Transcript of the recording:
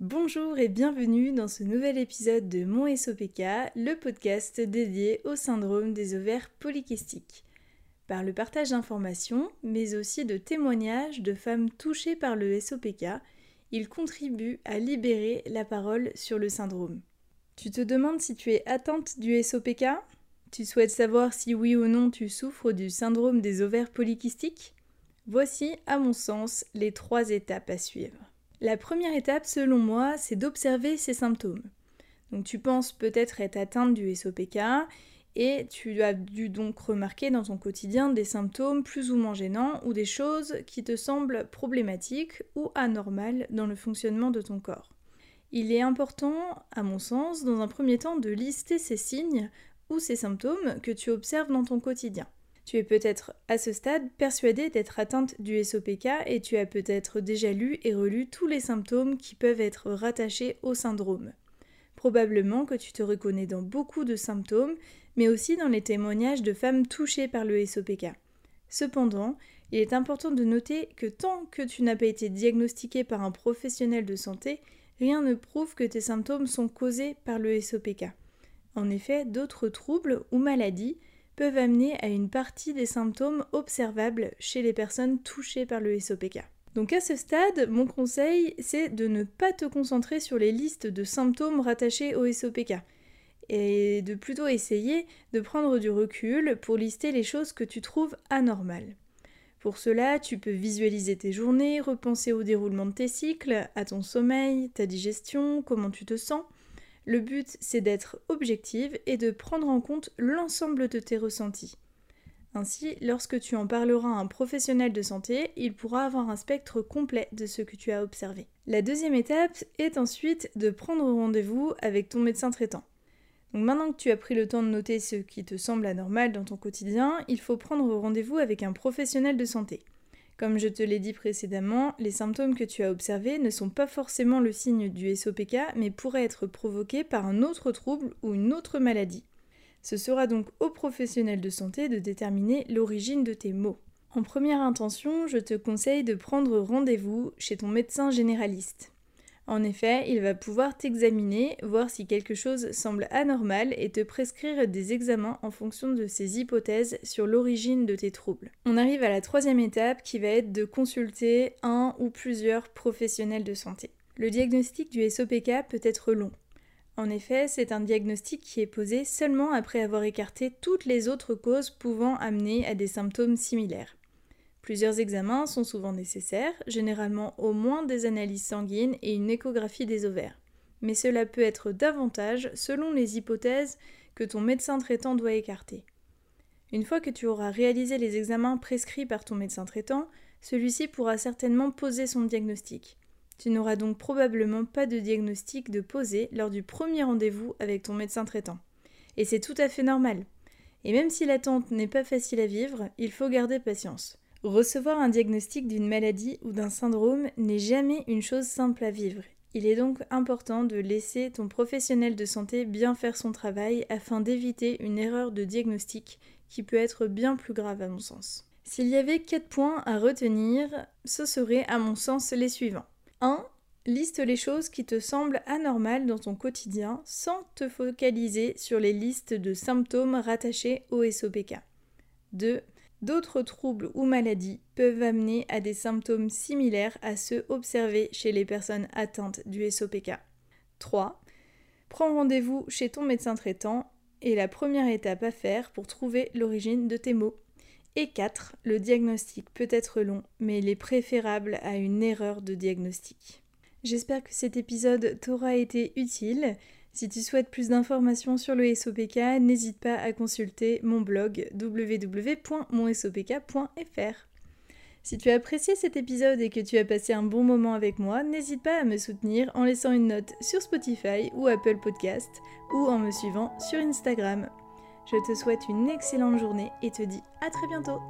Bonjour et bienvenue dans ce nouvel épisode de Mon SOPK, le podcast dédié au syndrome des ovaires polykystiques. Par le partage d'informations, mais aussi de témoignages de femmes touchées par le SOPK, il contribue à libérer la parole sur le syndrome. Tu te demandes si tu es atteinte du SOPK Tu souhaites savoir si oui ou non tu souffres du syndrome des ovaires polykystiques? Voici, à mon sens, les trois étapes à suivre. La première étape, selon moi, c'est d'observer ces symptômes. Donc tu penses peut-être être atteinte du SOPK et tu as dû donc remarquer dans ton quotidien des symptômes plus ou moins gênants ou des choses qui te semblent problématiques ou anormales dans le fonctionnement de ton corps. Il est important, à mon sens, dans un premier temps, de lister ces signes ou ces symptômes que tu observes dans ton quotidien. Tu es peut-être à ce stade persuadé d'être atteinte du SOPK et tu as peut-être déjà lu et relu tous les symptômes qui peuvent être rattachés au syndrome. Probablement que tu te reconnais dans beaucoup de symptômes, mais aussi dans les témoignages de femmes touchées par le SOPK. Cependant, il est important de noter que tant que tu n'as pas été diagnostiqué par un professionnel de santé, rien ne prouve que tes symptômes sont causés par le SOPK. En effet, d'autres troubles ou maladies peuvent amener à une partie des symptômes observables chez les personnes touchées par le SOPK. Donc à ce stade, mon conseil, c'est de ne pas te concentrer sur les listes de symptômes rattachés au SOPK et de plutôt essayer de prendre du recul pour lister les choses que tu trouves anormales. Pour cela, tu peux visualiser tes journées, repenser au déroulement de tes cycles, à ton sommeil, ta digestion, comment tu te sens. Le but, c'est d'être objective et de prendre en compte l'ensemble de tes ressentis. Ainsi, lorsque tu en parleras à un professionnel de santé, il pourra avoir un spectre complet de ce que tu as observé. La deuxième étape est ensuite de prendre rendez-vous avec ton médecin traitant. Donc maintenant que tu as pris le temps de noter ce qui te semble anormal dans ton quotidien, il faut prendre rendez-vous avec un professionnel de santé. Comme je te l'ai dit précédemment, les symptômes que tu as observés ne sont pas forcément le signe du SOPK, mais pourraient être provoqués par un autre trouble ou une autre maladie. Ce sera donc au professionnel de santé de déterminer l'origine de tes maux. En première intention, je te conseille de prendre rendez-vous chez ton médecin généraliste. En effet, il va pouvoir t'examiner, voir si quelque chose semble anormal et te prescrire des examens en fonction de ses hypothèses sur l'origine de tes troubles. On arrive à la troisième étape qui va être de consulter un ou plusieurs professionnels de santé. Le diagnostic du SOPK peut être long. En effet, c'est un diagnostic qui est posé seulement après avoir écarté toutes les autres causes pouvant amener à des symptômes similaires. Plusieurs examens sont souvent nécessaires, généralement au moins des analyses sanguines et une échographie des ovaires. Mais cela peut être davantage selon les hypothèses que ton médecin traitant doit écarter. Une fois que tu auras réalisé les examens prescrits par ton médecin traitant, celui-ci pourra certainement poser son diagnostic. Tu n'auras donc probablement pas de diagnostic de poser lors du premier rendez-vous avec ton médecin traitant. Et c'est tout à fait normal. Et même si l'attente n'est pas facile à vivre, il faut garder patience. Recevoir un diagnostic d'une maladie ou d'un syndrome n'est jamais une chose simple à vivre. Il est donc important de laisser ton professionnel de santé bien faire son travail afin d'éviter une erreur de diagnostic qui peut être bien plus grave à mon sens. S'il y avait 4 points à retenir, ce seraient à mon sens les suivants. 1. Liste les choses qui te semblent anormales dans ton quotidien sans te focaliser sur les listes de symptômes rattachés au SOPK. 2. D'autres troubles ou maladies peuvent amener à des symptômes similaires à ceux observés chez les personnes atteintes du SOPK. 3. Prends rendez-vous chez ton médecin traitant est la première étape à faire pour trouver l'origine de tes maux. Et 4. Le diagnostic peut être long, mais il est préférable à une erreur de diagnostic. J'espère que cet épisode t'aura été utile. Si tu souhaites plus d'informations sur le SOPK, n'hésite pas à consulter mon blog www.monsopk.fr. Si tu as apprécié cet épisode et que tu as passé un bon moment avec moi, n'hésite pas à me soutenir en laissant une note sur Spotify ou Apple Podcast ou en me suivant sur Instagram. Je te souhaite une excellente journée et te dis à très bientôt